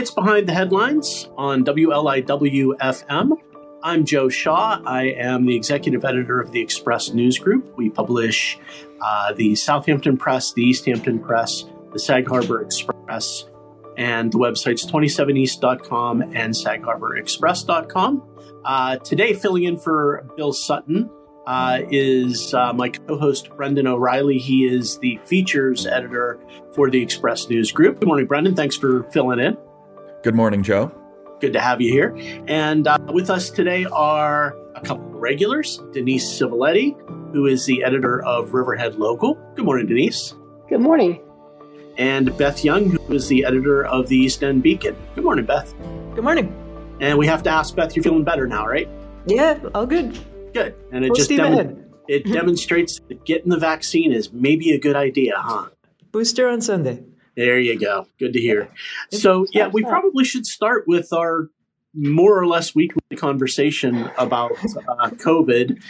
It's Behind the Headlines on WLIW FM. I'm Joe Shaw. I am the executive editor of the Express News Group. We publish uh, the Southampton Press, the East Hampton Press, the Sag Harbor Express, and the websites 27east.com and sagharborexpress.com. Uh, today, filling in for Bill Sutton uh, is uh, my co host, Brendan O'Reilly. He is the features editor for the Express News Group. Good morning, Brendan. Thanks for filling in. Good morning, Joe. Good to have you here. And uh, with us today are a couple of regulars Denise Civiletti, who is the editor of Riverhead Local. Good morning, Denise. Good morning. And Beth Young, who is the editor of the East End Beacon. Good morning, Beth. Good morning. And we have to ask Beth, you're feeling better now, right? Yeah, all good. Good. And it just dem- it demonstrates that getting the vaccine is maybe a good idea, huh? Booster on Sunday. There you go. Good to hear. So, yeah, we probably should start with our more or less weekly conversation about uh, COVID.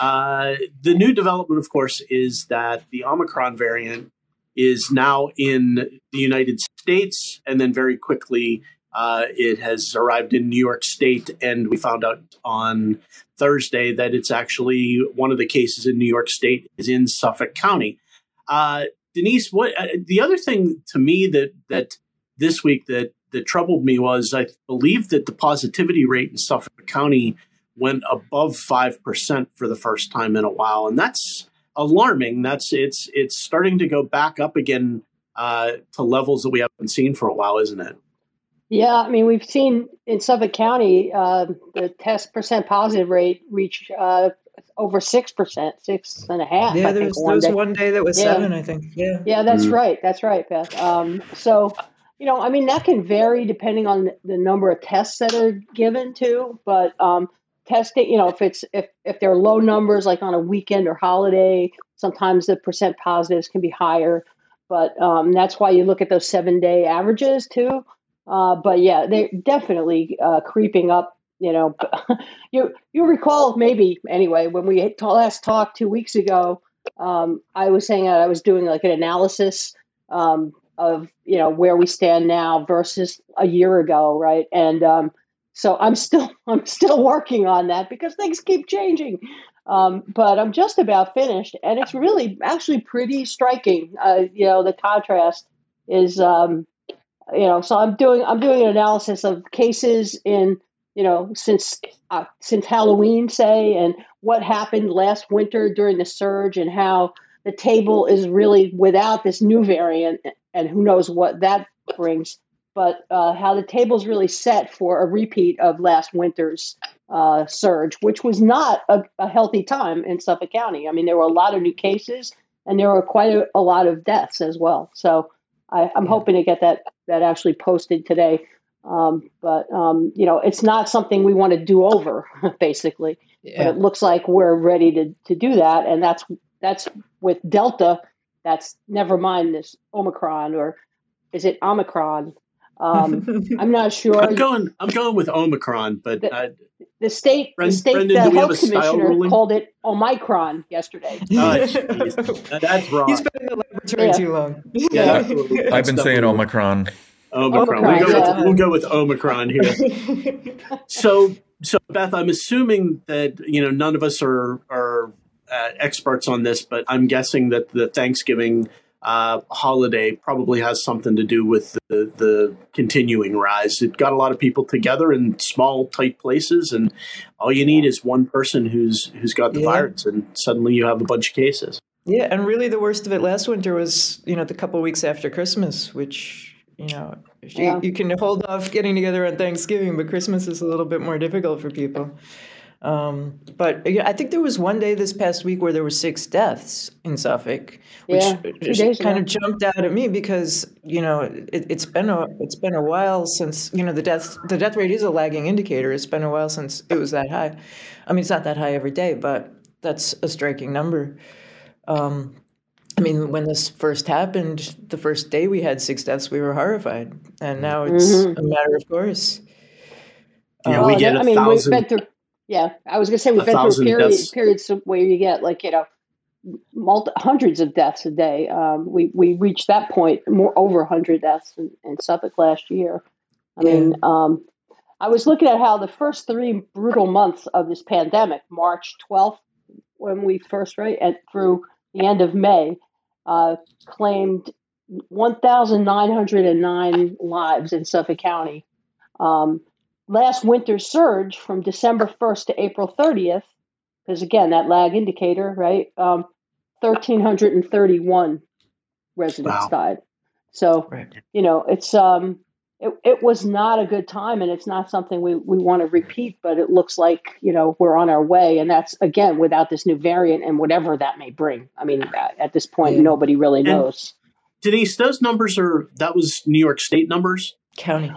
Uh, the new development, of course, is that the Omicron variant is now in the United States, and then very quickly uh, it has arrived in New York State, and we found out on Thursday that it's actually one of the cases in New York State is in Suffolk County. Uh, Denise, what uh, the other thing to me that that this week that that troubled me was I believe that the positivity rate in Suffolk County went above five percent for the first time in a while, and that's alarming. That's it's it's starting to go back up again uh, to levels that we haven't seen for a while, isn't it? Yeah, I mean, we've seen in Suffolk County uh, the test percent positive rate reach uh, over six percent, six and a half. Yeah, there was, one, there was one day that was yeah. seven, I think. Yeah, yeah, that's mm-hmm. right. That's right, Beth. Um, so, you know, I mean, that can vary depending on the number of tests that are given too. But um, testing, you know, if it's if if there are low numbers like on a weekend or holiday, sometimes the percent positives can be higher. But um, that's why you look at those seven day averages too. Uh, but yeah, they're definitely uh, creeping up. You know, you you recall maybe anyway when we last talked two weeks ago. Um, I was saying that I was doing like an analysis um, of you know where we stand now versus a year ago, right? And um, so I'm still I'm still working on that because things keep changing. Um, but I'm just about finished, and it's really actually pretty striking. Uh, you know, the contrast is um, you know so i'm doing i'm doing an analysis of cases in you know since uh, since halloween say and what happened last winter during the surge and how the table is really without this new variant and who knows what that brings but uh, how the table is really set for a repeat of last winter's uh, surge which was not a, a, healthy time in suffolk county. I mean there were a lot of new cases and there were quite a, a lot of deaths as well. So I, am hoping to get that that actually posted today. Um, but um, you know, it's not something we want to do over, basically. Yeah. But it looks like we're ready to to do that, and that's that's with Delta. That's never mind this Omicron or is it Omicron? Um, I'm not sure. I'm going. I'm going with Omicron, but the, uh, the state, Brent, the state Brendan, the health commissioner called it Omicron yesterday. Oh, that's wrong. He's been in the laboratory yeah. too long. Yeah, I've been saying Omicron. Omicron. Omicron. We'll, go yeah. with, we'll go with Omicron here. so, so Beth, I'm assuming that you know none of us are are uh, experts on this, but I'm guessing that the Thanksgiving uh, holiday probably has something to do with the, the continuing rise. It got a lot of people together in small, tight places, and all you need is one person who's who's got the yeah. virus, and suddenly you have a bunch of cases. Yeah, and really the worst of it last winter was you know the couple weeks after Christmas, which you know yeah. you, you can hold off getting together on Thanksgiving, but Christmas is a little bit more difficult for people. Um, but I think there was one day this past week where there were six deaths in Suffolk, which yeah, kind of jumped out at me because you know it, has been a it's been a while since you know the death the death rate is a lagging indicator. It's been a while since it was that high. I mean, it's not that high every day, but that's a striking number. Um, I mean, when this first happened, the first day we had six deaths, we were horrified, and now it's mm-hmm. a matter of course. Yeah, we get a I mean, thousand. We've been through- yeah, I was going to say we've been through period, periods where you get like you know multi, hundreds of deaths a day. Um, we we reached that point more over hundred deaths in, in, Suffolk last year. I mean, um, I was looking at how the first three brutal months of this pandemic, March 12th, when we first, right, and through the end of May, uh, claimed 1,909 lives in Suffolk County. Um, last winter's surge from December 1st to April 30th, because again, that lag indicator, right? Um, 1,331 residents wow. died. So, right. you know, it's um, it, it was not a good time and it's not something we, we want to repeat, but it looks like, you know, we're on our way. And that's, again, without this new variant and whatever that may bring. I mean, at this point, yeah. nobody really knows. And Denise, those numbers are, that was New York State numbers? County.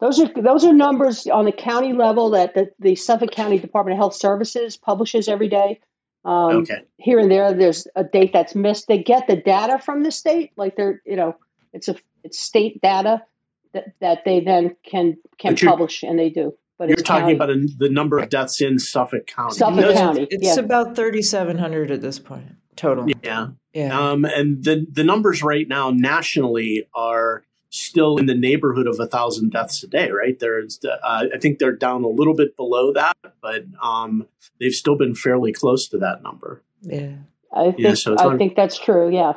Those are those are numbers on the county level that the, the Suffolk County Department of Health Services publishes every day. Um, okay. Here and there, there's a date that's missed. They get the data from the state, like they're you know, it's a it's state data that, that they then can can publish, and they do. But you're talking county. about a, the number of deaths in Suffolk County. Suffolk County. It's yeah. about 3,700 at this point total. Yeah. Yeah. Um, and the the numbers right now nationally are still in the neighborhood of a thousand deaths a day, right? There's, uh, I think they're down a little bit below that, but um, they've still been fairly close to that number. Yeah, I think yeah, so I think that's true. Yeah.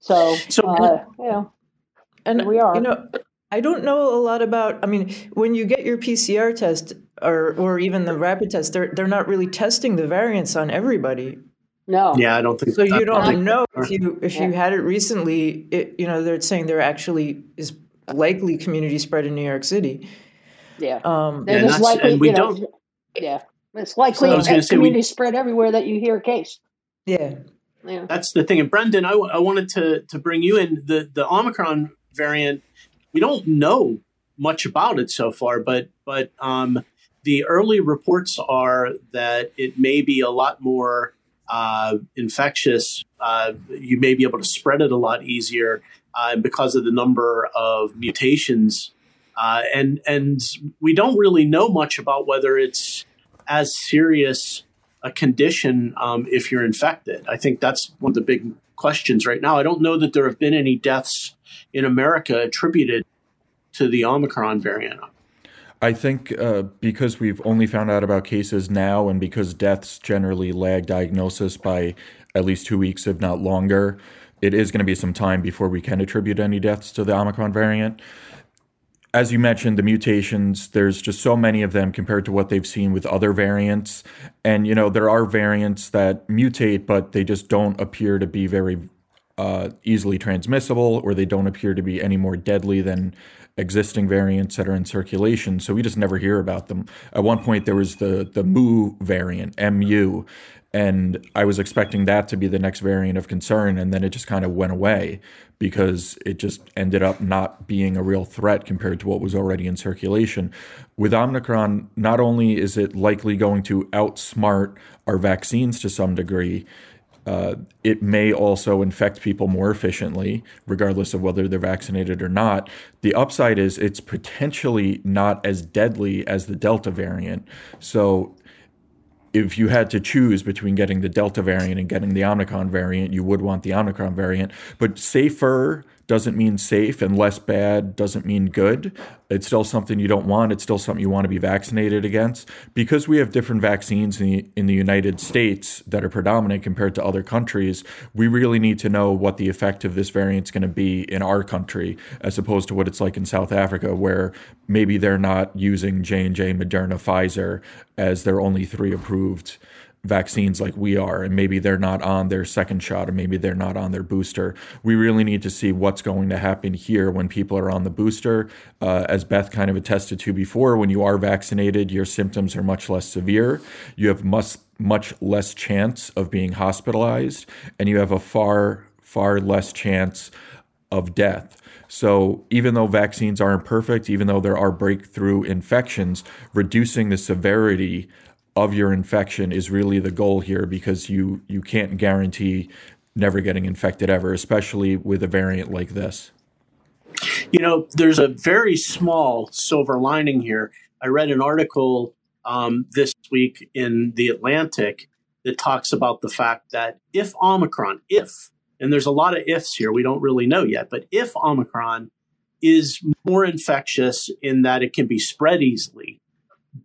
So, so uh, you know, and we are. You know, I don't know a lot about. I mean, when you get your PCR test or or even the rapid test, they're they're not really testing the variants on everybody. No. Yeah, I don't think so. So you don't know if you if yeah. you had it recently. It, you know, they're saying there actually is likely community spread in New York City. Yeah. Um, yeah, likely, and we know, don't. Yeah, it's likely so community we, spread everywhere that you hear a case. Yeah. Yeah. That's the thing. And Brendan, I, I wanted to to bring you in the the Omicron variant. We don't know much about it so far, but but um, the early reports are that it may be a lot more uh, infectious, uh, you may be able to spread it a lot easier uh, because of the number of mutations. Uh, and and we don't really know much about whether it's as serious a condition um, if you're infected. I think that's one of the big questions right now. I don't know that there have been any deaths in America attributed to the Omicron variant. I think uh, because we've only found out about cases now, and because deaths generally lag diagnosis by at least two weeks, if not longer, it is going to be some time before we can attribute any deaths to the Omicron variant. As you mentioned, the mutations, there's just so many of them compared to what they've seen with other variants. And, you know, there are variants that mutate, but they just don't appear to be very uh, easily transmissible or they don't appear to be any more deadly than existing variants that are in circulation, so we just never hear about them. At one point, there was the the Mu variant, Mu, and I was expecting that to be the next variant of concern, and then it just kind of went away because it just ended up not being a real threat compared to what was already in circulation. With Omicron, not only is it likely going to outsmart our vaccines to some degree, uh, it may also infect people more efficiently, regardless of whether they're vaccinated or not. The upside is it's potentially not as deadly as the Delta variant. So, if you had to choose between getting the Delta variant and getting the Omicron variant, you would want the Omicron variant. But safer doesn't mean safe and less bad doesn't mean good. It's still something you don't want. It's still something you want to be vaccinated against. Because we have different vaccines in the, in the United States that are predominant compared to other countries, we really need to know what the effect of this variant is going to be in our country as opposed to what it's like in South Africa where maybe they're not using J&J, Moderna, Pfizer as their only three approved vaccines like we are, and maybe they're not on their second shot, or maybe they're not on their booster. We really need to see what's going to happen here when people are on the booster. Uh, as Beth kind of attested to before, when you are vaccinated, your symptoms are much less severe. You have much much less chance of being hospitalized, and you have a far far less chance of death. So, even though vaccines aren't perfect, even though there are breakthrough infections, reducing the severity of your infection is really the goal here because you you can't guarantee never getting infected ever, especially with a variant like this. You know, there's a very small silver lining here. I read an article um, this week in the Atlantic that talks about the fact that if Omicron, if, and there's a lot of ifs here, we don't really know yet, but if Omicron is more infectious in that it can be spread easily,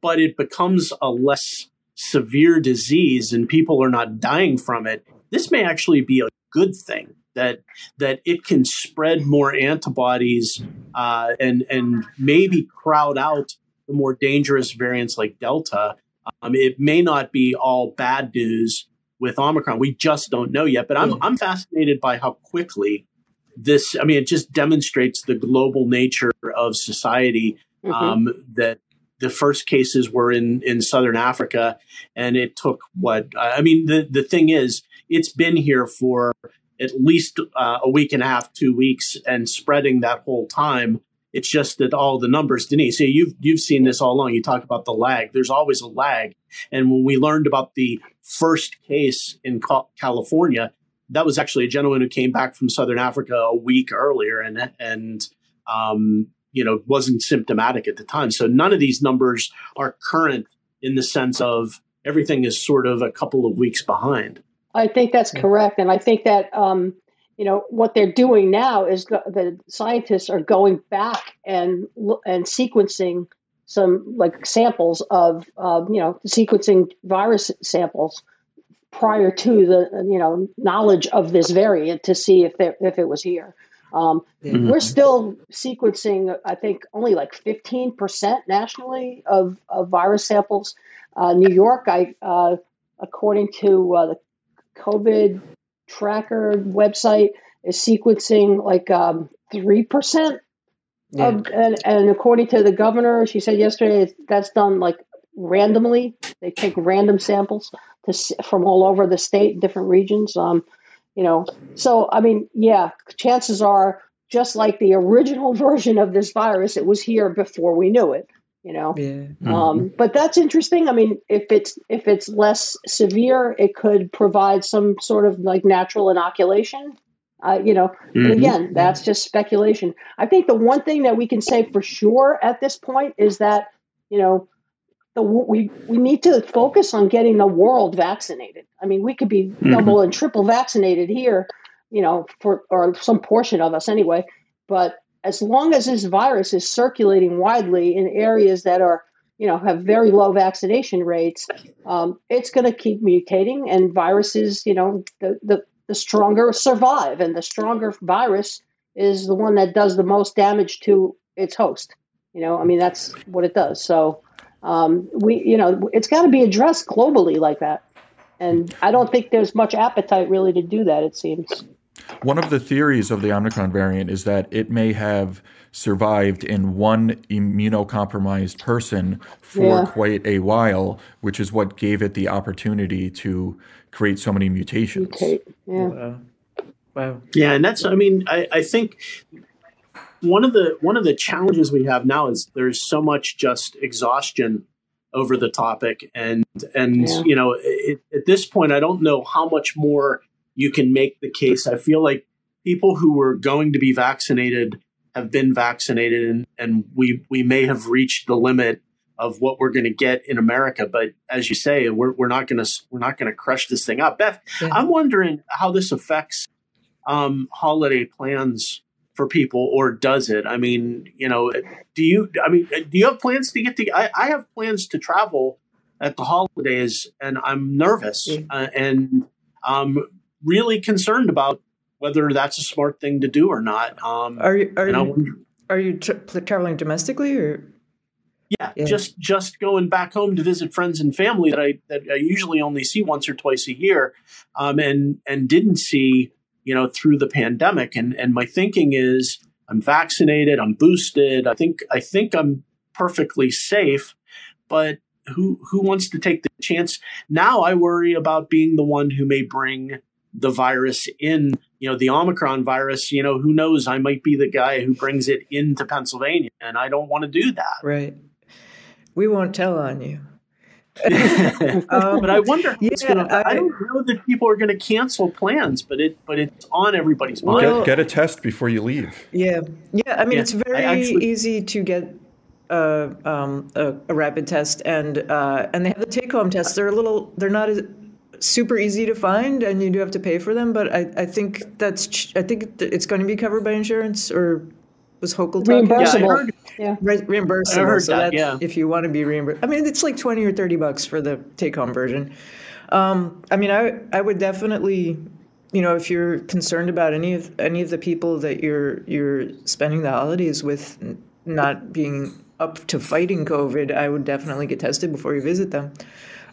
but it becomes a less severe disease and people are not dying from it. This may actually be a good thing that that it can spread more antibodies uh, and and maybe crowd out the more dangerous variants like Delta. Um, it may not be all bad news with Omicron. We just don't know yet. But I'm I'm fascinated by how quickly this. I mean, it just demonstrates the global nature of society. Mm-hmm. Um, that the first cases were in in southern Africa, and it took what I mean. The the thing is, it's been here for at least uh, a week and a half, two weeks, and spreading that whole time. It's just that all the numbers, Denise, you've you've seen this all along. You talk about the lag. There's always a lag, and when we learned about the first case in California, that was actually a gentleman who came back from Southern Africa a week earlier, and and um, you know wasn't symptomatic at the time. So none of these numbers are current in the sense of everything is sort of a couple of weeks behind. I think that's correct, and I think that um, you know what they're doing now is go- the scientists are going back and and sequencing some like samples of uh, you know sequencing virus samples prior to the you know knowledge of this variant to see if there, if it was here. Um, mm-hmm. We're still sequencing, I think, only like 15% nationally of, of virus samples. Uh, New York, I, uh, according to uh, the COVID tracker website is sequencing like um, 3%. Yeah. Of, and, and according to the governor, she said yesterday that's done like randomly. They take random samples to, from all over the state, different regions. Um, you know, so I mean, yeah, chances are just like the original version of this virus, it was here before we knew it you know yeah. Um, mm-hmm. um, but that's interesting i mean if it's if it's less severe it could provide some sort of like natural inoculation uh, you know mm-hmm. but again that's just speculation i think the one thing that we can say for sure at this point is that you know the, we we need to focus on getting the world vaccinated. I mean we could be mm-hmm. double and triple vaccinated here you know for or some portion of us anyway. But as long as this virus is circulating widely in areas that are you know have very low vaccination rates um, it's going to keep mutating and viruses you know the, the the stronger survive and the stronger virus is the one that does the most damage to its host. You know i mean that's what it does. So um, we you know it's got to be addressed globally like that and i don't think there's much appetite really to do that it seems one of the theories of the Omicron variant is that it may have survived in one immunocompromised person for yeah. quite a while, which is what gave it the opportunity to create so many mutations. Mutate. Yeah. Wow. wow. Yeah, and that's I mean, I, I think one of the one of the challenges we have now is there's so much just exhaustion over the topic and and yeah. you know it, at this point i don't know how much more you can make the case. I feel like people who were going to be vaccinated have been vaccinated, and, and we we may have reached the limit of what we're going to get in America. But as you say, we're, we're not going to we're not going to crush this thing up. Beth, yeah. I'm wondering how this affects um, holiday plans for people, or does it? I mean, you know, do you? I mean, do you have plans to get to? I, I have plans to travel at the holidays, and I'm nervous, uh, and um, really concerned about whether that's a smart thing to do or not. Um, are you are you, are you tra- traveling domestically or? Yeah, yeah, just just going back home to visit friends and family that I that I usually only see once or twice a year, um, and and didn't see you know through the pandemic. And and my thinking is I'm vaccinated, I'm boosted. I think I think I'm perfectly safe, but who who wants to take the chance? Now I worry about being the one who may bring the virus in, you know, the Omicron virus, you know, who knows? I might be the guy who brings it into Pennsylvania, and I don't want to do that. Right. We won't tell on you. um, but I wonder yeah, gonna, I, I, don't know that people are going to cancel plans, but it but it's on everybody's mind. Well, get, get, a test before you leave. Yeah, yeah. I mean, yeah, it's very actually, easy to get uh, um, a, a, rapid test, and uh, and they have the take home tests. They're a little. They're not as super easy to find, and you do have to pay for them. But I, I think that's I think it's going to be covered by insurance, or was Hochul talking reimbursable. Yeah, Re- reimbursable. I heard so that, yeah. if you want to be reimbursed. I mean, it's like twenty or thirty bucks for the take-home version. Um, I mean, I I would definitely, you know, if you're concerned about any of any of the people that you're you're spending the holidays with not being up to fighting COVID, I would definitely get tested before you visit them.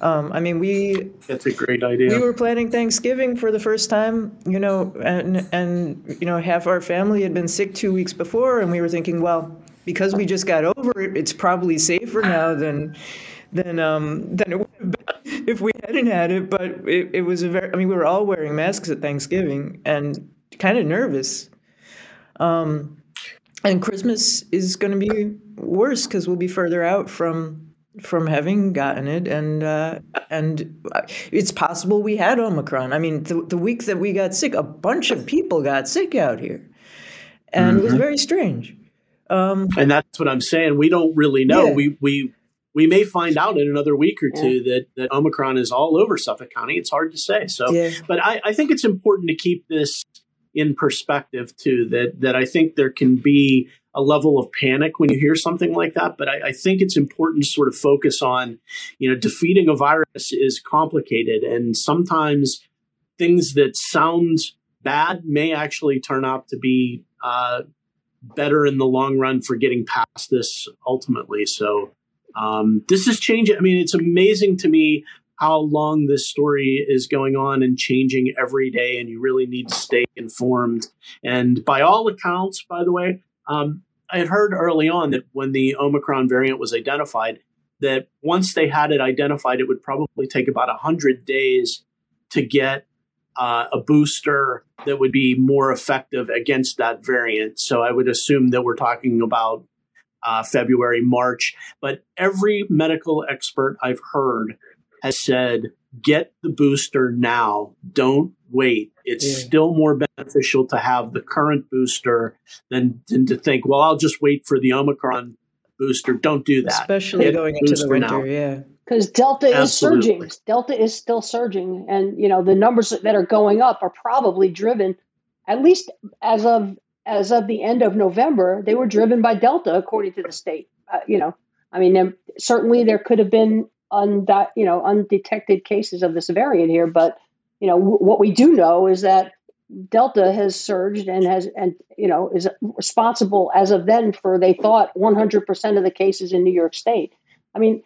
Um, I mean, we. That's a great idea. We were planning Thanksgiving for the first time, you know, and and you know, half our family had been sick two weeks before, and we were thinking, well, because we just got over it, it's probably safer now than than um, than it would have been if we hadn't had it. But it, it was a very. I mean, we were all wearing masks at Thanksgiving and kind of nervous. Um, and Christmas is going to be worse because we'll be further out from from having gotten it, and uh, and it's possible we had Omicron. I mean, the, the week that we got sick, a bunch of people got sick out here, and mm-hmm. it was mm-hmm. very strange. Um, and that's what I'm saying. We don't really know. Yeah. We we we may find out in another week or two yeah. that that Omicron is all over Suffolk County. It's hard to say. So, yeah. but I, I think it's important to keep this in perspective too. That that I think there can be a level of panic when you hear something like that. But I, I, think it's important to sort of focus on, you know, defeating a virus is complicated, and sometimes things that sound bad may actually turn out to be uh, better in the long run for getting past this ultimately. So um, this is changing. I mean, it's amazing to me how long this story is going on and changing every day, and you really need to stay informed. And by all accounts, by the way, um, I had heard early on that when the Omicron variant was identified, that once they had it identified, it would probably take about 100 days to get uh, a booster that would be more effective against that variant. So I would assume that we're talking about uh, February, March. But every medical expert I've heard has said, get the booster now. Don't wait. It's yeah. still more beneficial to have the current booster than, than to think, well, I'll just wait for the Omicron booster. Don't do that. Especially Get going into the winter, now. yeah. Because Delta Absolutely. is surging. Delta is still surging. And, you know, the numbers that are going up are probably driven, at least as of as of the end of November, they were driven by Delta, according to the state. Uh, you know, I mean, certainly there could have been undi- you know undetected cases of this variant here, but you know w- what we do know is that Delta has surged and has and you know is responsible as of then for they thought 100% of the cases in New York State. I mean,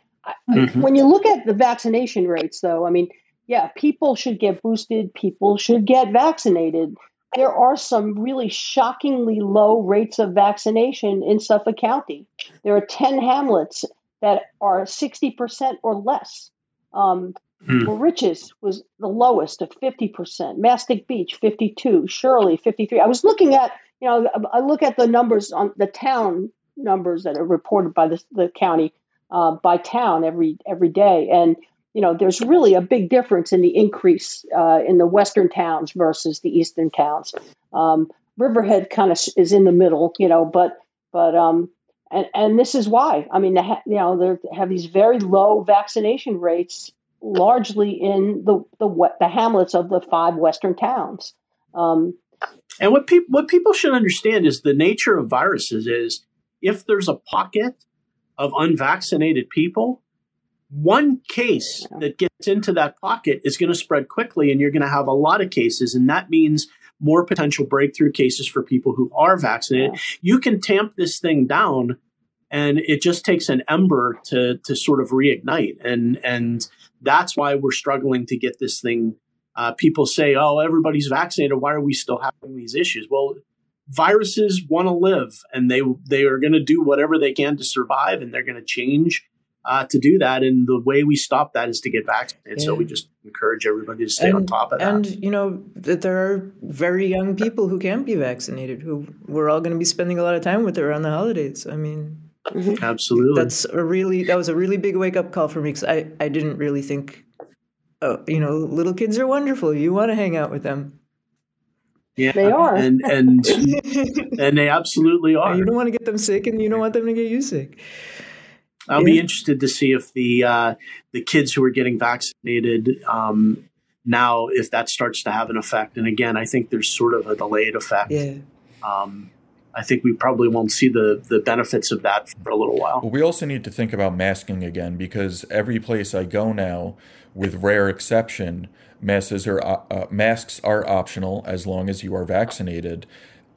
mm-hmm. when you look at the vaccination rates, though, I mean, yeah, people should get boosted. People should get vaccinated. There are some really shockingly low rates of vaccination in Suffolk County. There are 10 hamlets that are 60% or less. Um, mm. Riches was the lowest of 50%. Mastic Beach, 52. Shirley, 53. I was looking at, you know, I look at the numbers on the town numbers that are reported by the, the county uh, by town every every day. And, you know, there's really a big difference in the increase uh, in the western towns versus the eastern towns. Um, Riverhead kind of is in the middle, you know, but but um, and and this is why. I mean, you know, they have these very low vaccination rates, largely in the the the hamlets of the five western towns. Um, and what people what people should understand is the nature of viruses is if there's a pocket of unvaccinated people, one case yeah. that gets into that pocket is going to spread quickly, and you're going to have a lot of cases, and that means more potential breakthrough cases for people who are vaccinated. Yeah. You can tamp this thing down and it just takes an ember to to sort of reignite and and that's why we're struggling to get this thing uh, people say oh everybody's vaccinated why are we still having these issues well viruses want to live and they they are going to do whatever they can to survive and they're going to change uh, to do that. And the way we stop that is to get vaccinated. Yeah. So we just encourage everybody to stay and, on top of that. And, you know, that there are very young people who can't be vaccinated, who we're all going to be spending a lot of time with around the holidays. I mean, mm-hmm. absolutely. That's a really, that was a really big wake up call for me because I, I didn't really think, oh, you know, little kids are wonderful. You want to hang out with them. Yeah, they are, and and and they absolutely are. You don't want to get them sick, and you don't want them to get you sick. I'll yeah. be interested to see if the uh, the kids who are getting vaccinated um, now, if that starts to have an effect. And again, I think there's sort of a delayed effect. Yeah. Um, I think we probably won't see the the benefits of that for a little while. We also need to think about masking again because every place I go now, with rare exception, masks are uh, uh, masks are optional as long as you are vaccinated.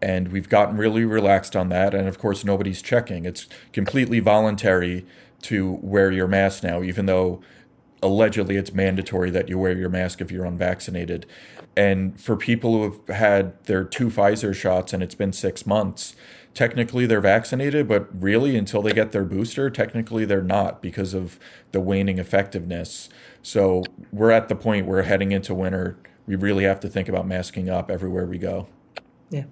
And we've gotten really relaxed on that. And of course, nobody's checking. It's completely voluntary to wear your mask now, even though allegedly it's mandatory that you wear your mask if you're unvaccinated. And for people who have had their two Pfizer shots and it's been six months, technically they're vaccinated, but really until they get their booster, technically they're not because of the waning effectiveness. So we're at the point where heading into winter, we really have to think about masking up everywhere we go. Yeah.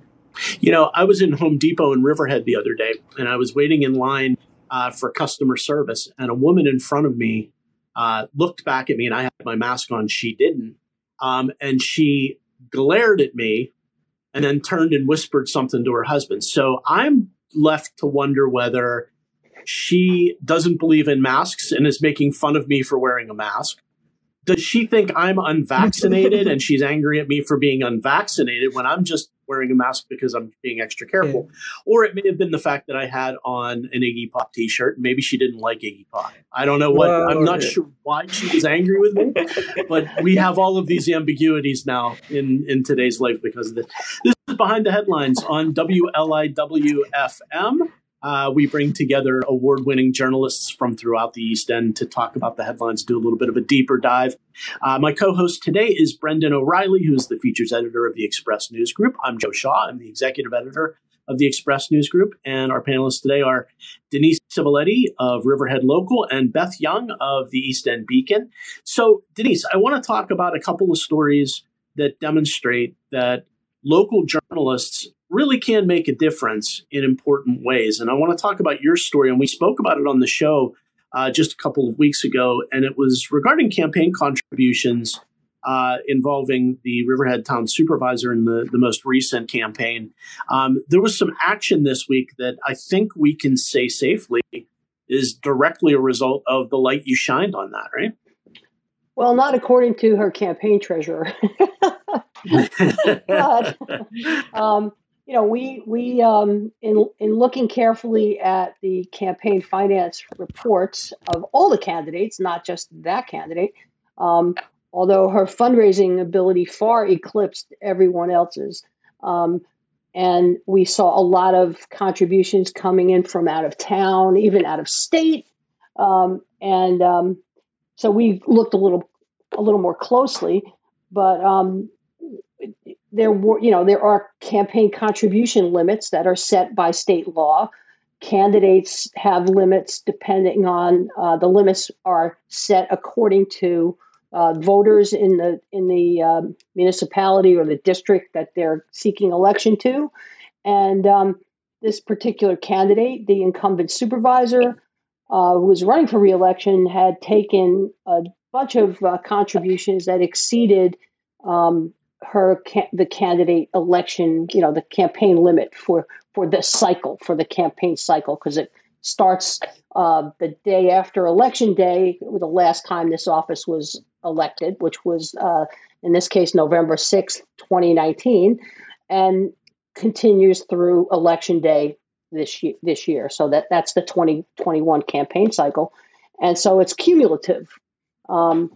You know, I was in Home Depot in Riverhead the other day, and I was waiting in line uh, for customer service, and a woman in front of me uh, looked back at me, and I had my mask on. She didn't, um, and she glared at me and then turned and whispered something to her husband. So I'm left to wonder whether she doesn't believe in masks and is making fun of me for wearing a mask. Does she think I'm unvaccinated and she's angry at me for being unvaccinated when I'm just wearing a mask because I'm being extra careful. Yeah. Or it may have been the fact that I had on an Iggy Pop t-shirt. Maybe she didn't like Iggy Pop. I don't know what. Whoa, I'm not sure why she was angry with me, but we have all of these ambiguities now in in today's life because of this. This is behind the headlines on WLIW-FM. Uh, we bring together award winning journalists from throughout the East End to talk about the headlines, do a little bit of a deeper dive. Uh, my co host today is Brendan O'Reilly, who is the features editor of the Express News Group. I'm Joe Shaw, I'm the executive editor of the Express News Group. And our panelists today are Denise Civiletti of Riverhead Local and Beth Young of the East End Beacon. So, Denise, I want to talk about a couple of stories that demonstrate that local journalists really can make a difference in important ways. And I want to talk about your story. And we spoke about it on the show uh, just a couple of weeks ago. And it was regarding campaign contributions uh, involving the Riverhead Town Supervisor in the, the most recent campaign. Um, there was some action this week that I think we can say safely is directly a result of the light you shined on that, right? Well, not according to her campaign treasurer. but um, you know, we we um, in in looking carefully at the campaign finance reports of all the candidates, not just that candidate. Um, although her fundraising ability far eclipsed everyone else's, um, and we saw a lot of contributions coming in from out of town, even out of state, um, and um, so we looked a little a little more closely. But um, there were, you know, there are campaign contribution limits that are set by state law. Candidates have limits depending on uh, the limits are set according to uh, voters in the in the um, municipality or the district that they're seeking election to, and um, this particular candidate, the incumbent supervisor, uh, who was running for reelection, had taken a bunch of uh, contributions that exceeded um, her the candidate election, you know, the campaign limit for for the cycle for the campaign cycle because it starts uh, the day after election day, the last time this office was elected, which was uh, in this case November sixth, twenty nineteen, and continues through election day this year. This year, so that that's the twenty twenty one campaign cycle, and so it's cumulative. Um,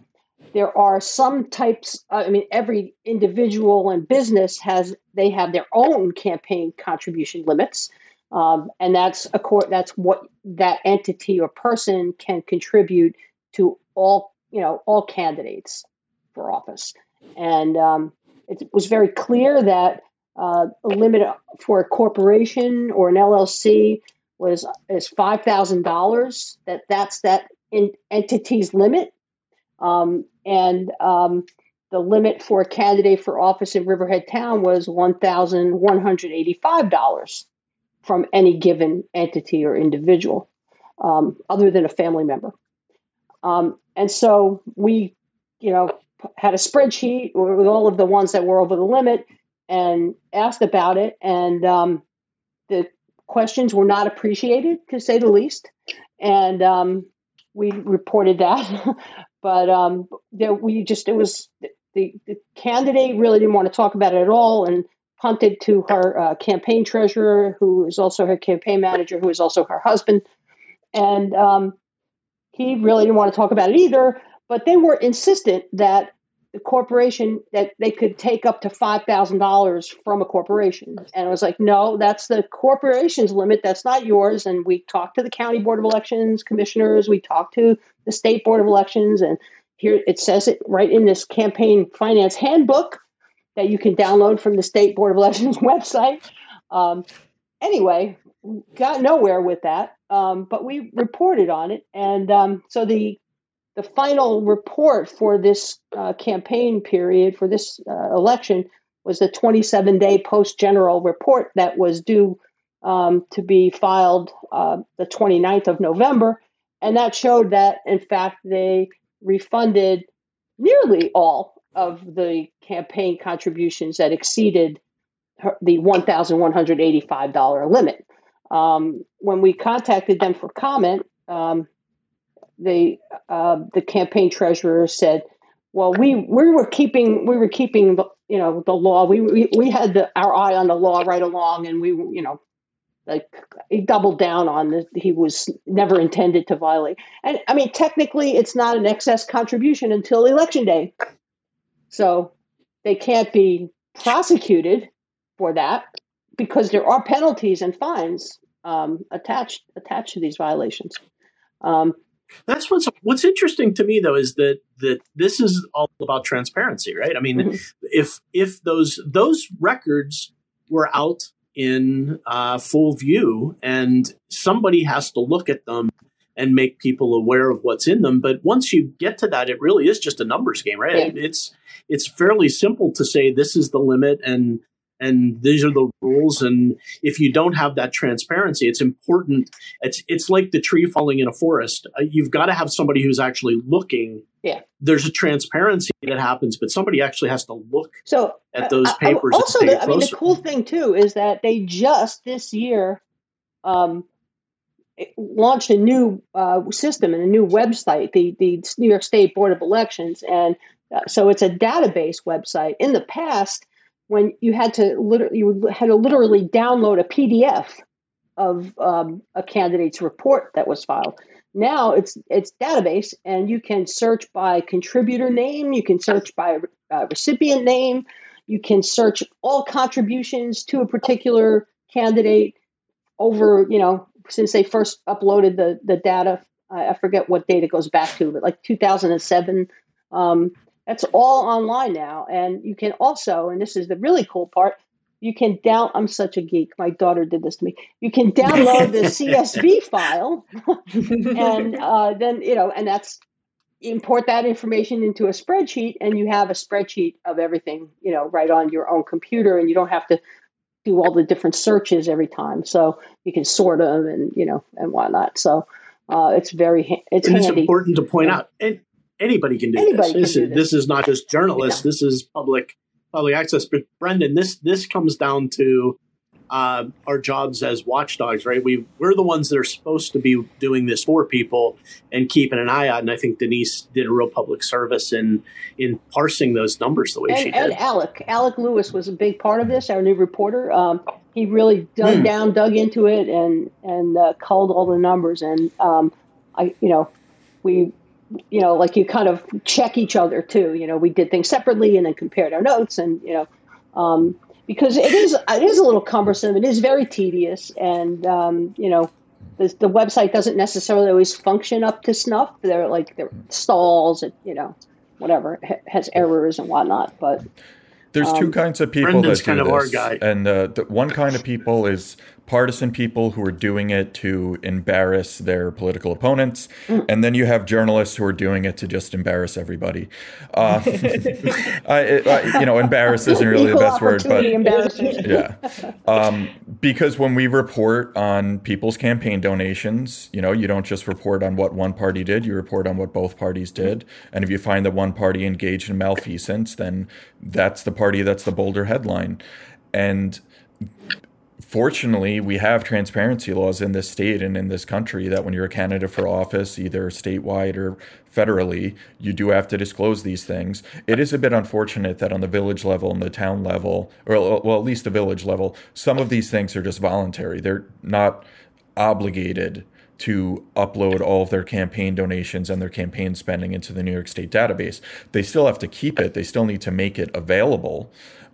there are some types i mean every individual and business has they have their own campaign contribution limits. Um, and that's a court that's what that entity or person can contribute to all you know all candidates for office. And um, it was very clear that uh, a limit for a corporation or an llc was is $5000 that that's that in, entity's limit um, and um, the limit for a candidate for office in Riverhead Town was $1,185 from any given entity or individual, um, other than a family member. Um, and so we, you know, had a spreadsheet with all of the ones that were over the limit and asked about it. And um, the questions were not appreciated, to say the least. And um, we reported that. but um, there, we just it was the, the candidate really didn't want to talk about it at all, and punted to her uh, campaign treasurer, who is also her campaign manager, who is also her husband. And um, he really didn't want to talk about it either, but they were insistent that the corporation that they could take up to $5,000 from a corporation. And it was like, no, that's the corporation's limit. That's not yours. And we talked to the county board of elections commissioners. We talked to the state board of elections. And here it says it right in this campaign finance handbook that you can download from the state board of elections website. Um, anyway, got nowhere with that. Um, but we reported on it. And um, so the the final report for this uh, campaign period for this uh, election was the 27 day post general report that was due um, to be filed uh, the 29th of November. And that showed that, in fact, they refunded nearly all of the campaign contributions that exceeded the $1,185 limit. Um, when we contacted them for comment, um, the uh, the campaign treasurer said, "Well, we we were keeping we were keeping the you know the law. We we, we had the, our eye on the law right along, and we you know." Like he doubled down on that he was never intended to violate. And I mean, technically, it's not an excess contribution until election day. So they can't be prosecuted for that because there are penalties and fines um, attached attached to these violations. Um, that's what's what's interesting to me though is that that this is all about transparency, right? I mean, mm-hmm. if if those those records were out in uh, full view, and somebody has to look at them and make people aware of what's in them. But once you get to that, it really is just a numbers game, right? Yeah. It's it's fairly simple to say this is the limit and and these are the rules. And if you don't have that transparency it's important. It's it's like the tree falling in a forest. Uh, you've got to have somebody who's actually looking. Yeah. There's a transparency that happens but somebody actually has to look so at those papers uh, also the, i mean the cool thing too is that they just this year um, launched a new uh, system and a new website the the new york state board of elections. And uh, so it's a database website. In the past when you had to literally you had to literally download a PDF of um, a candidate's report that was filed. Now it's it's database, and you can search by contributor name, you can search by uh, recipient name, you can search all contributions to a particular candidate over you know since they first uploaded the the data. I forget what data goes back to, but like 2007. Um, that's all online now. And you can also, and this is the really cool part, you can down I'm such a geek. My daughter did this to me. You can download the CSV file and uh, then, you know, and that's import that information into a spreadsheet and you have a spreadsheet of everything, you know, right on your own computer and you don't have to do all the different searches every time. So you can sort them and, you know, and whatnot. So uh, it's very, it's, and it's important to point out. And anybody can do anybody this. This is, this. this is not just journalists. Yeah. This is public public access. But Brendan, this this comes down to uh, our jobs as watchdogs, right? We we're the ones that are supposed to be doing this for people and keeping an eye out. And I think Denise did a real public service in in parsing those numbers the way and, she did. And Alek, Alek Lewis was a big part of this. Our new reporter. Um, he really dug hmm. down, dug into it, and and uh, culled all the numbers. And um, I, you know, we you know, like you kind of check each other too. You know, we did things separately and then compared our notes, and you know, um, because it is it is a little cumbersome. It is very tedious, and um, you know, the, the website doesn't necessarily always function up to snuff. There are like there stalls, and you know, whatever has errors and whatnot. But there's two um, kinds of people Brendan's that do kind of this, our guy. and uh, the one kind of people is partisan people who are doing it to embarrass their political opponents, mm. and then you have journalists who are doing it to just embarrass everybody. Uh, I, I, you know, embarrass isn't really the best word, but yeah, um, because when we report on people's campaign donations, you know, you don't just report on what one party did; you report on what both parties did, and if you find that one party engaged in malfeasance, then that's the party that's the bolder headline, and fortunately, we have transparency laws in this state and in this country that when you're a candidate for office, either statewide or federally, you do have to disclose these things. It is a bit unfortunate that on the village level and the town level, or well, at least the village level, some of these things are just voluntary. They're not obligated to upload all of their campaign donations and their campaign spending into the New York State database. They still have to keep it, they still need to make it available.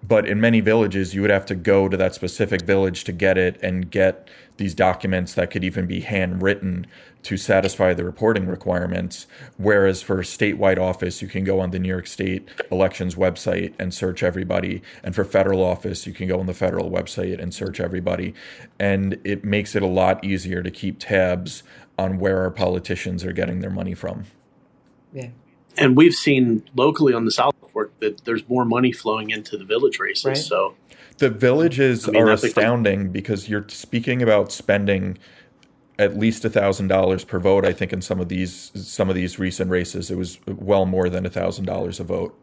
But in many villages, you would have to go to that specific village to get it and get these documents that could even be handwritten to satisfy the reporting requirements. Whereas for statewide office, you can go on the New York State elections website and search everybody. And for federal office, you can go on the federal website and search everybody. And it makes it a lot easier to keep tabs on where our politicians are getting their money from. Yeah and we've seen locally on the South Fork that there's more money flowing into the village races. Right. So the villages I mean, are astounding because you're speaking about spending at least a thousand dollars per vote. I think in some of these some of these recent races, it was well more than a thousand dollars a vote.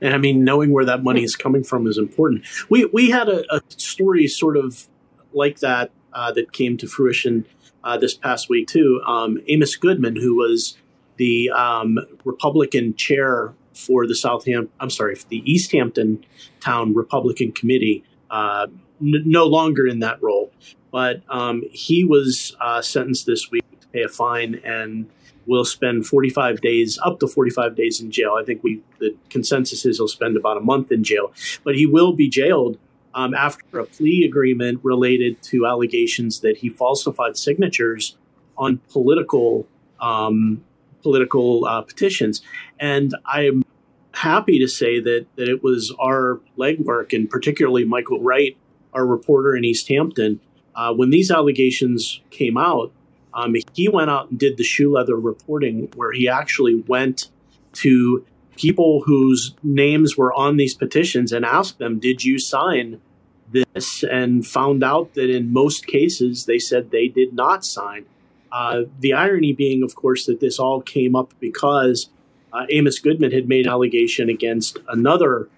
And I mean, knowing where that money is coming from is important. We we had a, a story sort of like that uh, that came to fruition uh, this past week too. Um, Amos Goodman, who was the um, Republican chair for the Southampton, I'm sorry, the East Hampton Town Republican Committee, uh, n- no longer in that role. But um, he was uh, sentenced this week to pay a fine and will spend 45 days, up to 45 days in jail. I think we the consensus is he'll spend about a month in jail, but he will be jailed um, after a plea agreement related to allegations that he falsified signatures on political um, political uh, petitions. And I'm happy to say that that it was our legwork, and particularly Michael Wright, our reporter in East Hampton, uh, when these allegations came out. Um, he went out and did the shoe leather reporting, where he actually went to people whose names were on these petitions and asked them, "Did you sign this?" And found out that in most cases they said they did not sign. Uh, the irony being, of course, that this all came up because uh, Amos Goodman had made an allegation against another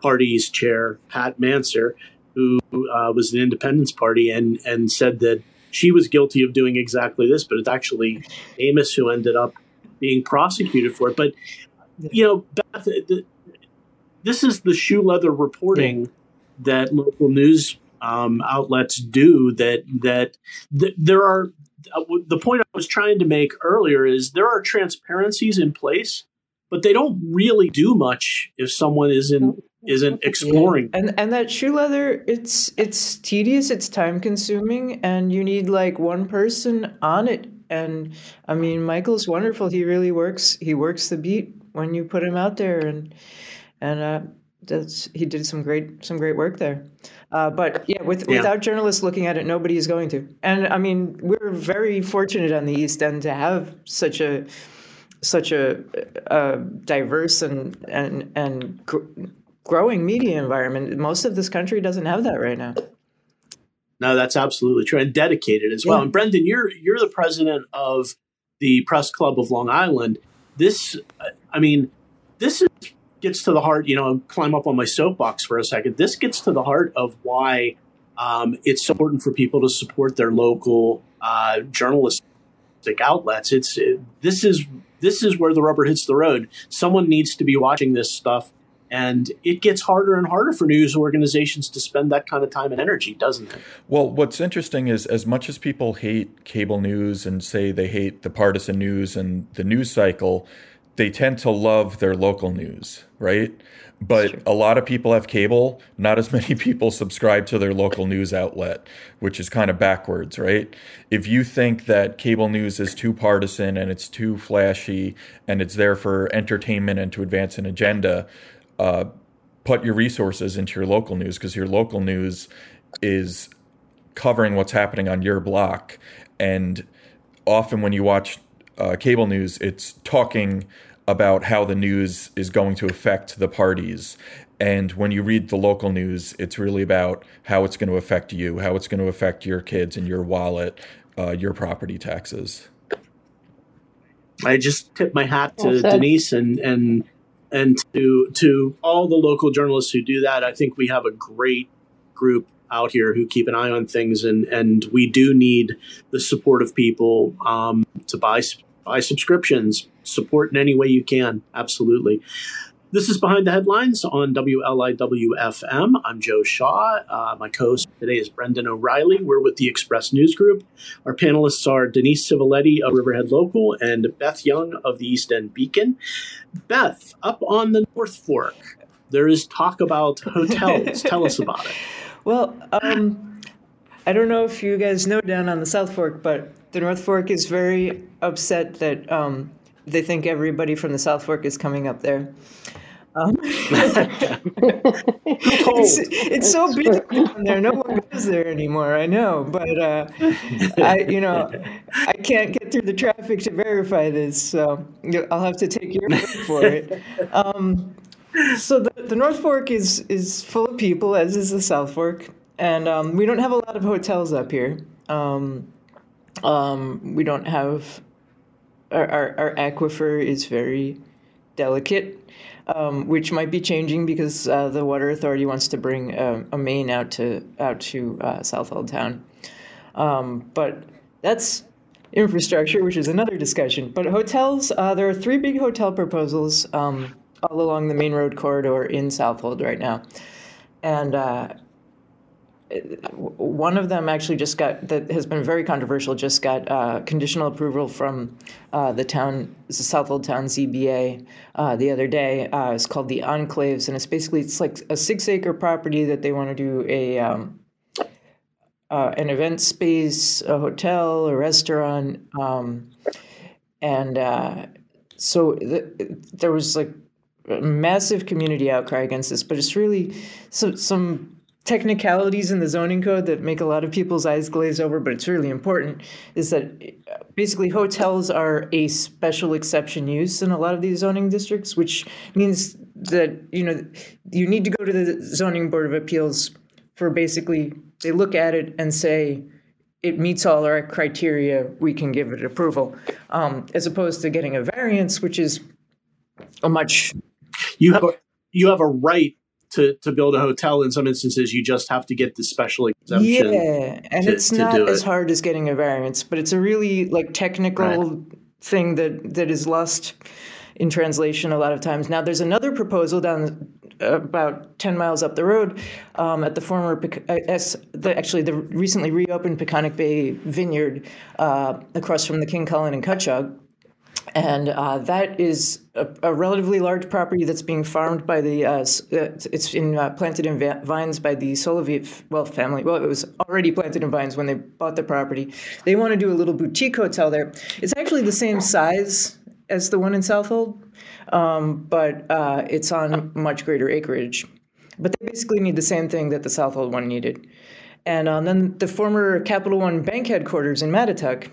party's chair, Pat Mansir, who uh, was an Independence Party, and and said that she was guilty of doing exactly this, but it's actually Amos who ended up being prosecuted for it. But you know, Beth, the, this is the shoe leather reporting yeah. that local news um, outlets do. That that th- there are uh, the point I was trying to make earlier is there are transparencies in place, but they don't really do much if someone isn't isn't exploring. Yeah. And and that shoe leather, it's it's tedious, it's time consuming, and you need like one person on it. And I mean, Michael's wonderful. He really works. He works the beat when you put him out there, and and uh, that's he did some great some great work there. Uh, but yeah, with, yeah. without journalists looking at it, nobody is going to. And I mean, we're very fortunate on the East End to have such a such a, a diverse and and and gr- growing media environment. Most of this country doesn't have that right now. No, that's absolutely true, and dedicated as well. Yeah. And Brendan, you're you're the president of the Press Club of Long Island. This, I mean, this is gets to the heart, you know, climb up on my soapbox for a second. This gets to the heart of why um, it's so important for people to support their local uh, journalistic outlets. It's it, this is this is where the rubber hits the road. Someone needs to be watching this stuff, and it gets harder and harder for news organizations to spend that kind of time and energy, doesn't it? Well, what's interesting is as much as people hate cable news and say they hate the partisan news and the news cycle they tend to love their local news, right? But a lot of people have cable. Not as many people subscribe to their local news outlet, which is kind of backwards, right? If you think that cable news is too partisan and it's too flashy and it's there for entertainment and to advance an agenda, uh, put your resources into your local news because your local news is covering what's happening on your block. And often when you watch uh, cable news, it's talking about how the news is going to affect the parties. And when you read the local news, it's really about how it's going to affect you, how it's going to affect your kids and your wallet, uh, your property taxes. I just tip my hat to well Denise and and and to to all the local journalists who do that. I think we have a great group out here who keep an eye on things, and and we do need the support of people um, to buy buy subscriptions. Support in any way you can. Absolutely. This is Behind the Headlines on WLIW-FM. I'm Joe Shaw. Uh, my co-host today is Brendan O'Reilly. We're with the Express News Group. Our panelists are Denise Civiletti of Riverhead Local and Beth Young of the East End Beacon. Beth, up on the North Fork, there is talk about hotels. Tell us about it. Well, um, I don't know if you guys know down on the South Fork, but the North Fork is very upset that um, they think everybody from the South Fork is coming up there. Um, it's, it's so big down there. No one goes there anymore. I know, but uh, I, you know, I can't get through the traffic to verify this, so I'll have to take your word for it. Um, so the, the North Fork is is full of people, as is the South Fork, and um, we don't have a lot of hotels up here. Um, um, we don't have our, our, our aquifer is very delicate um, which might be changing because uh, the water authority wants to bring a, a main out to out to uh, Southold Town. Um, but that's infrastructure, which is another discussion. But hotels, uh, there are three big hotel proposals um, all along the main road corridor in Southold right now, and uh, one of them actually just got that has been very controversial. Just got uh, conditional approval from uh, the town, the Southold Town ZBA uh, the other day. Uh, it's called the Enclaves, and it's basically it's like a six acre property that they want to do a um, uh, an event space, a hotel, a restaurant, um, and uh, so the, there was like a massive community outcry against this. But it's really some some technicalities in the zoning code that make a lot of people's eyes glaze over, but it's really important, is that basically hotels are a special exception use in a lot of these zoning districts, which means that you know you need to go to the zoning board of appeals for basically they look at it and say it meets all our criteria, we can give it approval, um, as opposed to getting a variance, which is a much you have a you have a right to, to build a hotel. In some instances, you just have to get the special exemption. Yeah, and to, it's not as it. hard as getting a variance, but it's a really like technical right. thing that that is lost in translation a lot of times. Now, there's another proposal down about 10 miles up the road um, at the former, uh, the, actually the recently reopened Peconic Bay Vineyard uh, across from the King Kullen and Cutchogue and uh, that is a, a, relatively large property that's being farmed by the. Uh, uh it's in uh, planted in vines by the Soloviev well family. Well, it was already planted in vines when they bought the property. They want to do a little boutique hotel there. It's actually the same size as the one in Southold, um, but uh, it's on much greater acreage. But they basically need the same thing that the Southold one needed. And um, then the former Capital One bank headquarters in Mattituck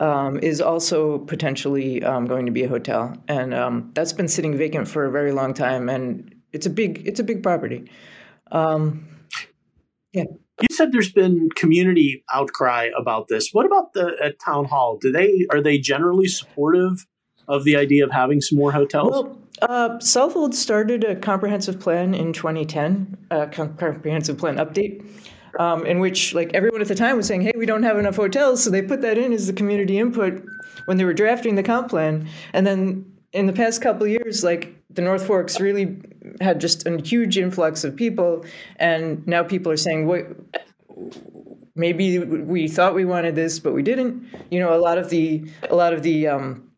um, is also potentially um, going to be a hotel, and um, that's been sitting vacant for a very long time. And it's a big it's a big property. Um, yeah. You said there's been community outcry about this. What about the at town hall? Do they are they generally supportive of the idea of having some more hotels? Well, uh, Southold started a comprehensive plan in 2010, a comprehensive plan update um, in which like everyone at the time was saying, "Hey, we don't have enough hotels," so they put that in as the community input when they were drafting the comp plan. And then in the past couple years, like the North Forks really had just a huge influx of people, and now people are saying, "Wait." Maybe we thought we wanted this, but we didn't. You know, a lot of the a lot of the um,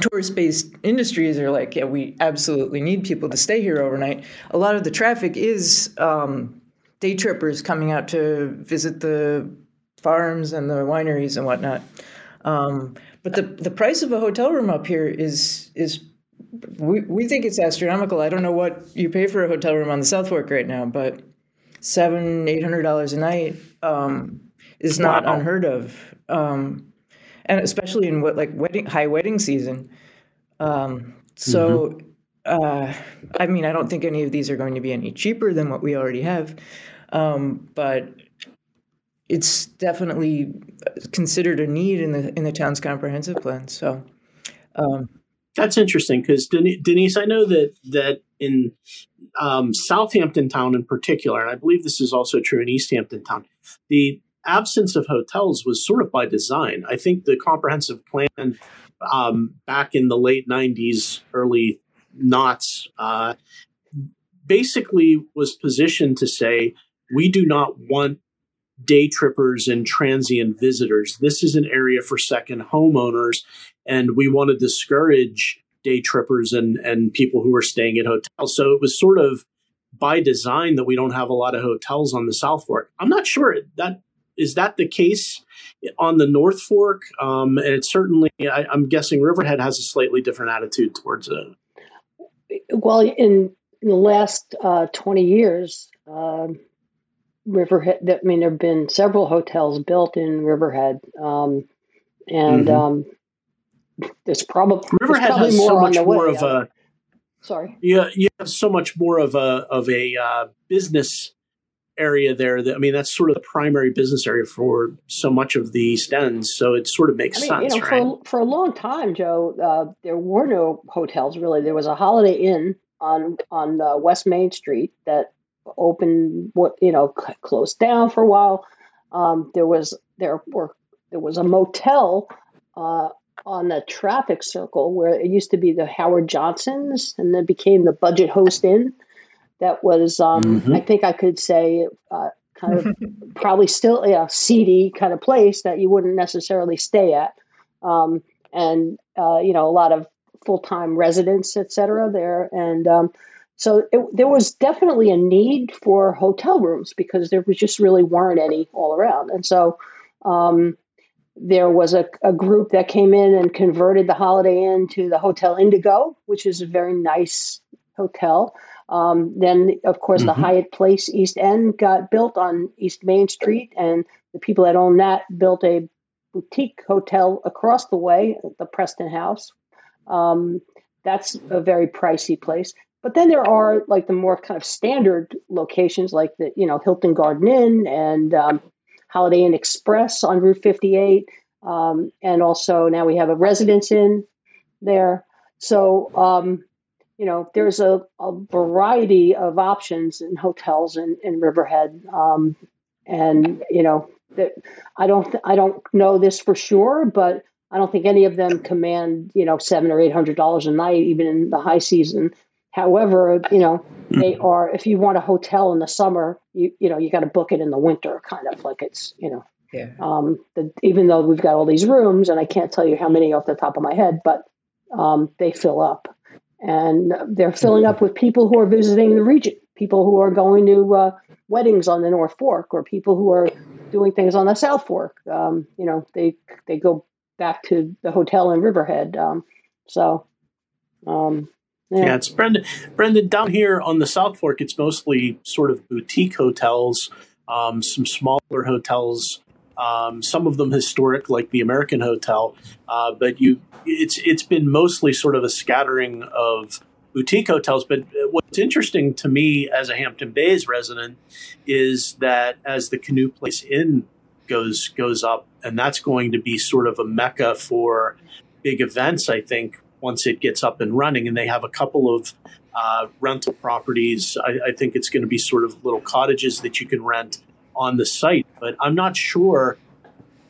tourist-based industries are like, yeah, we absolutely need people to stay here overnight. A lot of the traffic is um, day trippers coming out to visit the farms and the wineries and whatnot. Um, but the the price of a hotel room up here is is we we think it's astronomical. I don't know what you pay for a hotel room on the South Fork right now, but seven eight hundred dollars a night um, is not wow. unheard of, um, and especially in what like wedding high wedding season. Um, so. Mm-hmm. Uh, I mean, I don't think any of these are going to be any cheaper than what we already have. Um, but it's definitely considered a need in the in the town's comprehensive plan. So, um, That's interesting because Denise, I know that that in um, Southampton Town in particular, and I believe this is also true in East Hampton Town, the absence of hotels was sort of by design. I think the comprehensive plan um, back in the late '90s, early knots, uh, basically was positioned to say we do not want day trippers and transient visitors. This is an area for second homeowners, and we want to discourage day trippers and and people who are staying at hotels. So it was sort of by design that we don't have a lot of hotels on the South Fork. I'm not sure that is that the case on the North Fork, um, and it's certainly I, am guessing Riverhead has a slightly different attitude towards it. Well, in, in the last uh, 20 years, um, Riverhead. I mean, there have been several hotels built in Riverhead, um, and mm-hmm. um, there's, prob- Riverhead there's probably has more so much more way. of a. Sorry. Yeah, you have so much more of a of a uh, business area there. That I mean, that's sort of the primary business area for so much of the East End. So it sort of makes I mean, sense, you know, right? For, for a long time, Joe, uh, there were no hotels really. There was a Holiday Inn on on uh, West Main Street that opened, what you know closed down for a while. Um, there was there were there was a motel uh, on the traffic circle where it used to be the Howard Johnsons and then became the Budget Host Inn. That was um, mm-hmm. I think I could say uh, kind of probably still a yeah, seedy kind of place that you wouldn't necessarily stay at. Um, and uh, you know a lot of full time residents, et cetera, there. And um, so it, there was definitely a need for hotel rooms because there was just really weren't any all around. And so um, there was a, a, group that came in and converted the Holiday Inn to the Hotel Indigo, which is a very nice hotel. Um, then, of course, mm-hmm. the Hyatt Place East End got built on East Main Street, and the people that own that built a boutique hotel across the way, the Preston House. Um, that's a very pricey place. But then there are like the more kind of standard locations, like the you know Hilton Garden Inn and um, Holiday Inn Express on Route 58, um, and also now we have a Residence Inn there. So um, you know there's a, a, variety of options in hotels in, in Riverhead, um, and you know that I don't I don't know this for sure, but I don't think any of them command you know seven or eight hundred dollars a night, even in the high season. However, you know, they hmm. are, if you want a hotel in the summer, you, you know, you got to book it in the winter, kind of like it's, you know, yeah. Um, the, even though we've got all these rooms, and I can't tell you how many off the top of my head, but um, they fill up, and they're filling up with people who are visiting the region, people who are going to uh, weddings on the North Fork, or people who are doing things on the South Fork. Um, you know, they they go back to the hotel in Riverhead. Um, so, um, yeah. yeah, it's Brendan. Brendan, down here on the South Fork, it's mostly sort of boutique hotels, um, some smaller hotels, um, some of them historic, like the American Hotel. Uh, but you, it's it's been mostly sort of a scattering of boutique hotels. But what's interesting to me as a Hampton Bays resident is that as the Canoe Place Inn goes goes up, and that's going to be sort of a mecca for big events. I think once it gets up and running. And they have a couple of uh, rental properties. I, I think it's going to be sort of little cottages that you can rent on the site. But I'm not sure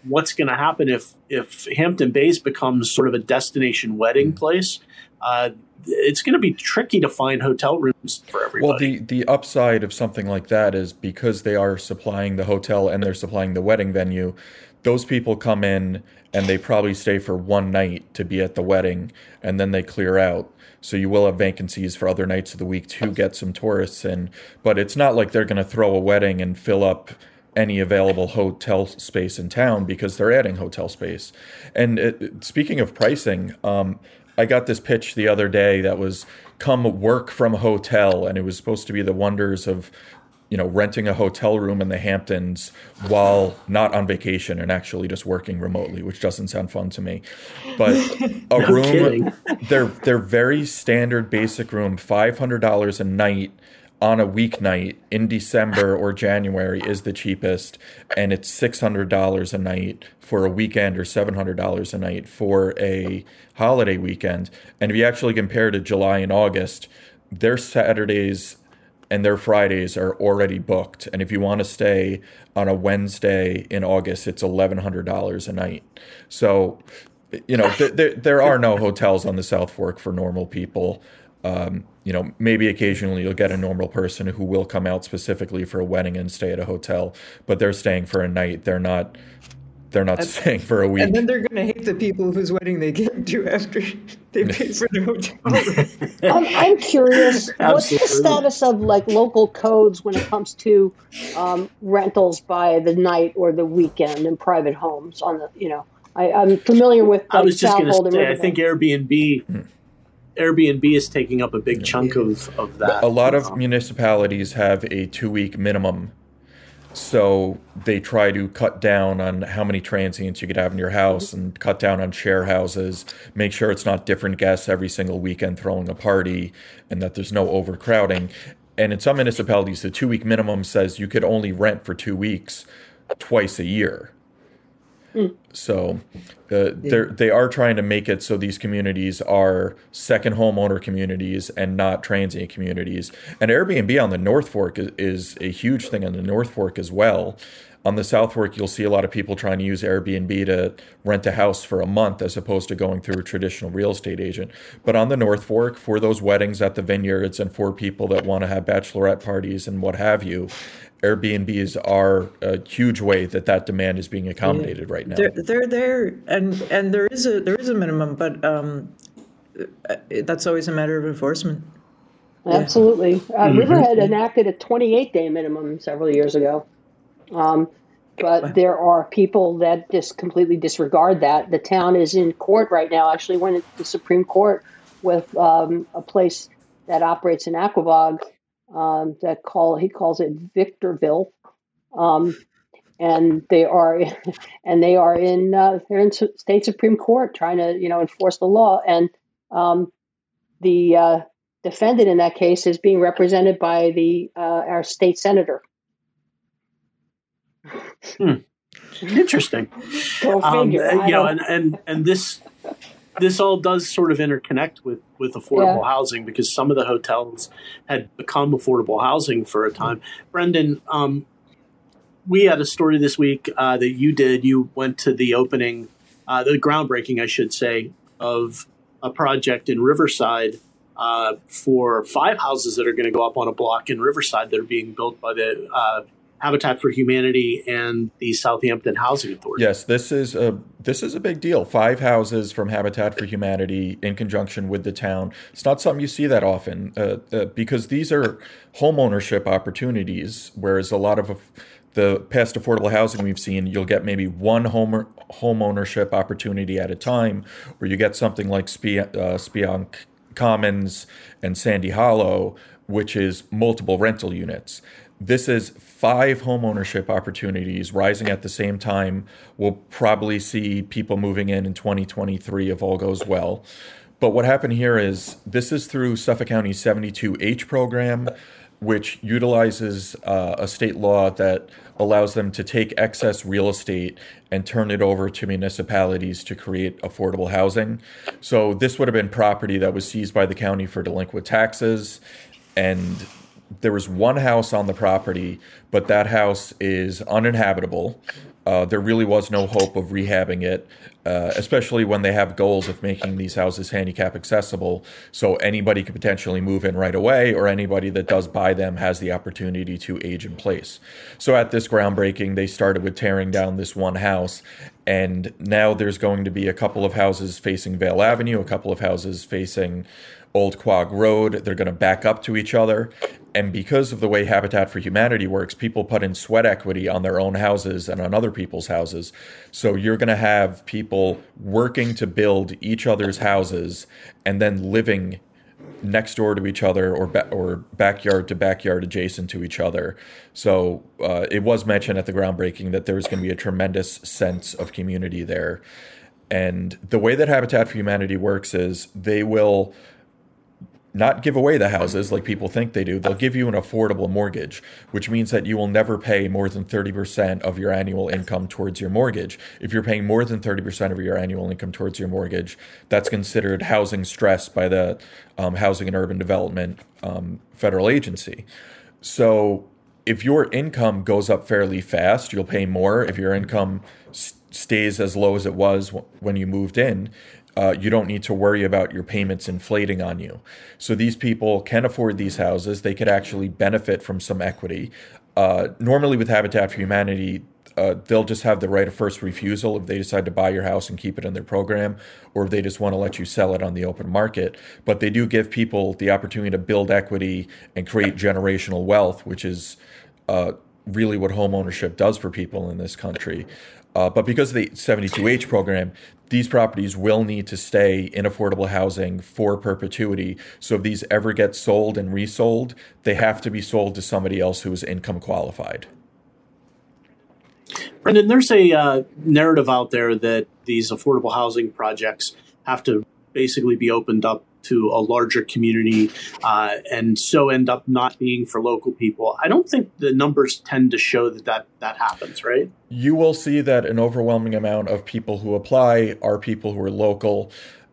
what's going to happen if if Hampton Bays becomes sort of a destination wedding place. Uh, it's going to be tricky to find hotel rooms for everybody. Well, the the upside of something like that is because they are supplying the hotel and they're supplying the wedding venue. Those people come in and they probably stay for one night to be at the wedding and then they clear out. So you will have vacancies for other nights of the week to get some tourists in. But it's not like they're going to throw a wedding and fill up any available hotel space in town because they're adding hotel space. And it, speaking of pricing, um, I got this pitch the other day that was come work from a hotel, and it was supposed to be the wonders of you know, renting a hotel room in the Hamptons while not on vacation and actually just working remotely, which doesn't sound fun to me. But a no room, they're very standard basic room, five hundred dollars a night. on a weeknight in December or January is the cheapest, and it's six hundred dollars a night for a weekend or seven hundred dollars a night for a holiday weekend. And if you actually compare to July and August, their Saturdays and their Fridays are already booked. And if you want to stay on a Wednesday in August, it's eleven hundred dollars a night. So, you know, th- there there are no hotels on the South Fork for normal people. Um, you know, maybe occasionally you'll get a normal person who will come out specifically for a wedding and stay at a hotel, but they're staying for a night. They're not. They're not and, staying for a week. And then they're going to hate the people whose wedding they get to after they pay for the hotel. I'm, I'm curious. What's the status of like local codes when it comes to um, rentals by the night or the weekend in private homes? On the, you know, I, am familiar with. Like, I was just going to say, I think Airbnb. Hmm Airbnb is taking up a big chunk of, of that. A lot of um, municipalities have a two week minimum. So they try to cut down on how many transients you could have in your house and cut down on share houses, make sure it's not different guests every single weekend throwing a party and that there's no overcrowding. And in some municipalities, the two week minimum says you could only rent for two weeks twice a year. Mm. So uh, yeah. they are trying to make it so these communities are second homeowner communities and not transient communities. And Airbnb on the North Fork is, is a huge thing on the North Fork as well. On the South Fork, you'll see a lot of people trying to use Airbnb to rent a house for a month as opposed to going through a traditional real estate agent. But on the North Fork, for those weddings at the vineyards and for people that want to have bachelorette parties and what have you, Airbnbs are a huge way that that demand is being accommodated right now. They're, they're there, and and there is a there is a minimum, but um, uh, that's always a matter of enforcement. Absolutely, uh, mm-hmm. Riverhead enacted a 28 day minimum several years ago, um, but there are people that just completely disregard that. The town is in court right now. Actually, went to the Supreme Court with um, a place that operates in Aquebogue um, that call he calls it Victorville, um, and they are and they are in uh, they're in state supreme court trying to you know enforce the law, and um, the uh, defendant in that case is being represented by the uh, our state senator. Hmm. Interesting. Go um, you know, and, and and this this all does sort of interconnect with with affordable yeah. housing because some of the hotels had become affordable housing for a time. Brendan, um, we had a story this week uh, that you did. You went to the opening, uh, the groundbreaking, I should say, of a project in Riverside uh, for five houses that are going to go up on a block in Riverside that are being built by the uh, Habitat for Humanity and the Southampton Housing Authority. Yes, this is a this is a big deal. Five houses from Habitat for Humanity in conjunction with the town. It's not something you see that often uh, uh, because these are home ownership opportunities, whereas a lot of the past affordable housing we've seen, you'll get maybe one home home ownership opportunity at a time, where you get something like Spe- uh, Speonk Commons and Sandy Hollow, which is multiple rental units this is five homeownership opportunities rising at the same time. We'll probably see people moving in in 2023 if all goes well. But what happened here is this is through Suffolk County 72H program, which utilizes uh, a state law that allows them to take excess real estate and turn it over to municipalities to create affordable housing. So this would have been property that was seized by the county for delinquent taxes and there was one house on the property, but that house is uninhabitable. Uh, there really was no hope of rehabbing it, uh, especially when they have goals of making these houses handicap accessible. So anybody could potentially move in right away, or anybody that does buy them has the opportunity to age in place. So at this groundbreaking, they started with tearing down this one house, and now there's going to be a couple of houses facing Vail Avenue, a couple of houses facing Old Quogue Road. They're going to back up to each other. And because of the way Habitat for Humanity works, people put in sweat equity on their own houses and on other people's houses. So you're going to have people working to build each other's houses and then living next door to each other or ba- or backyard to backyard adjacent to each other. So uh, it was mentioned at the groundbreaking that there's going to be a tremendous sense of community there. And the way that Habitat for Humanity works is they will not give away the houses like people think they do. They'll give you an affordable mortgage, which means that you will never pay more than 30% of your annual income towards your mortgage. If you're paying more than 30% of your annual income towards your mortgage, that's considered housing stress by the um, Housing and Urban Development um, Federal Agency. So if your income goes up fairly fast, you'll pay more. If your income s- stays as low as it was w- when you moved in, uh, you don't need to worry about your payments inflating on you. So these people can afford these houses. They could actually benefit from some equity. Uh, normally, with Habitat for Humanity, uh, they'll just have the right of first refusal if they decide to buy your house and keep it in their program, or if they just want to let you sell it on the open market. But they do give people the opportunity to build equity and create generational wealth, which is uh, really what home ownership does for people in this country. Uh, but because of the 72H program, these properties will need to stay in affordable housing for perpetuity. So if these ever get sold and resold, they have to be sold to somebody else who is income qualified. Brendan, there's a uh, narrative out there that these affordable housing projects have to basically be opened up to a larger community uh, and so end up not being for local people. I don't think the numbers tend to show that that, that happens, right? You will see that an overwhelming amount of people who apply are people who are local.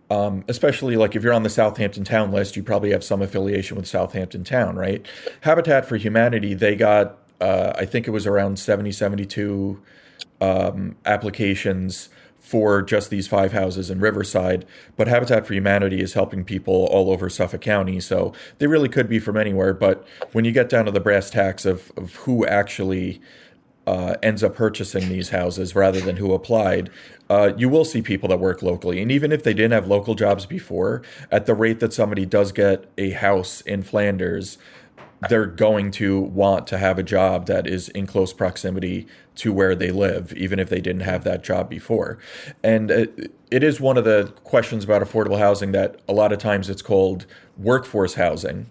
Um, especially like if you're on the Southampton Town list, you probably have some affiliation with Southampton Town, right? Habitat for Humanity, they got, uh, I think it was around 70, 72 um, applications for just these five houses in Riverside, but Habitat for Humanity is helping people all over Suffolk County, so they really could be from anywhere. But when you get down to the brass tacks of, of who actually uh, ends up purchasing these houses rather than who applied, uh, you will see people that work locally. And even if they didn't have local jobs before, at the rate that somebody does get a house in Flanders, they're going to want to have a job that is in close proximity to where they live, even if they didn't have that job before. And it, it is one of the questions about affordable housing that a lot of times it's called workforce housing,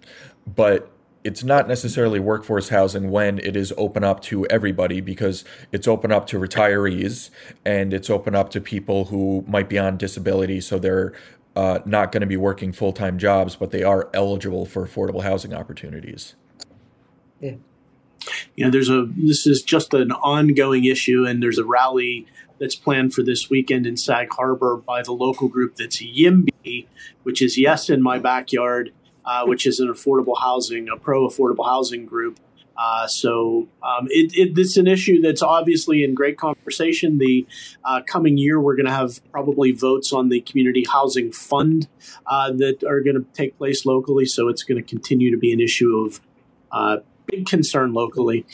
but it's not necessarily workforce housing when it is open up to everybody because it's open up to retirees and it's open up to people who might be on disability, so they're uh, not going to be working full time jobs, but they are eligible for affordable housing opportunities. Yeah. You know, there's a this is just an ongoing issue, and there's a rally that's planned for this weekend in Sag Harbor by the local group that's YIMBY, which is Yes in My Backyard, uh, which is an affordable housing, a pro affordable housing group. Uh, so um, it, it, it's an issue that's obviously in great conversation. The uh, coming year, we're going to have probably votes on the community housing fund uh, that are going to take place locally. So it's going to continue to be an issue of uh, big concern locally.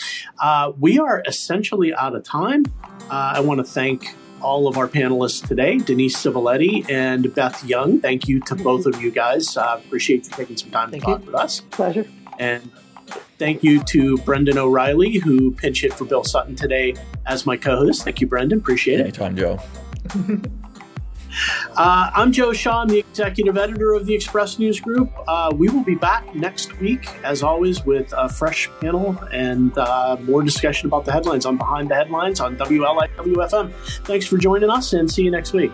Uh, we are essentially out of time. Uh, I want to thank all of our panelists today, Denise Civiletti and Beth Young. Thank you to both of you guys. Uh, appreciate you taking some time thank to talk you. with us. Pleasure. And thank you to Brendan O'Reilly, who pinch hit for Bill Sutton today as my co-host. Thank you, Brendan. Appreciate it. Anytime, Joe. Uh, I'm Joe Shaw, the executive editor of the Express News Group. Uh, we will be back next week, as always, with a fresh panel and uh, more discussion about the headlines on Behind the Headlines on WLIWFM. Thanks for joining us and see you next week.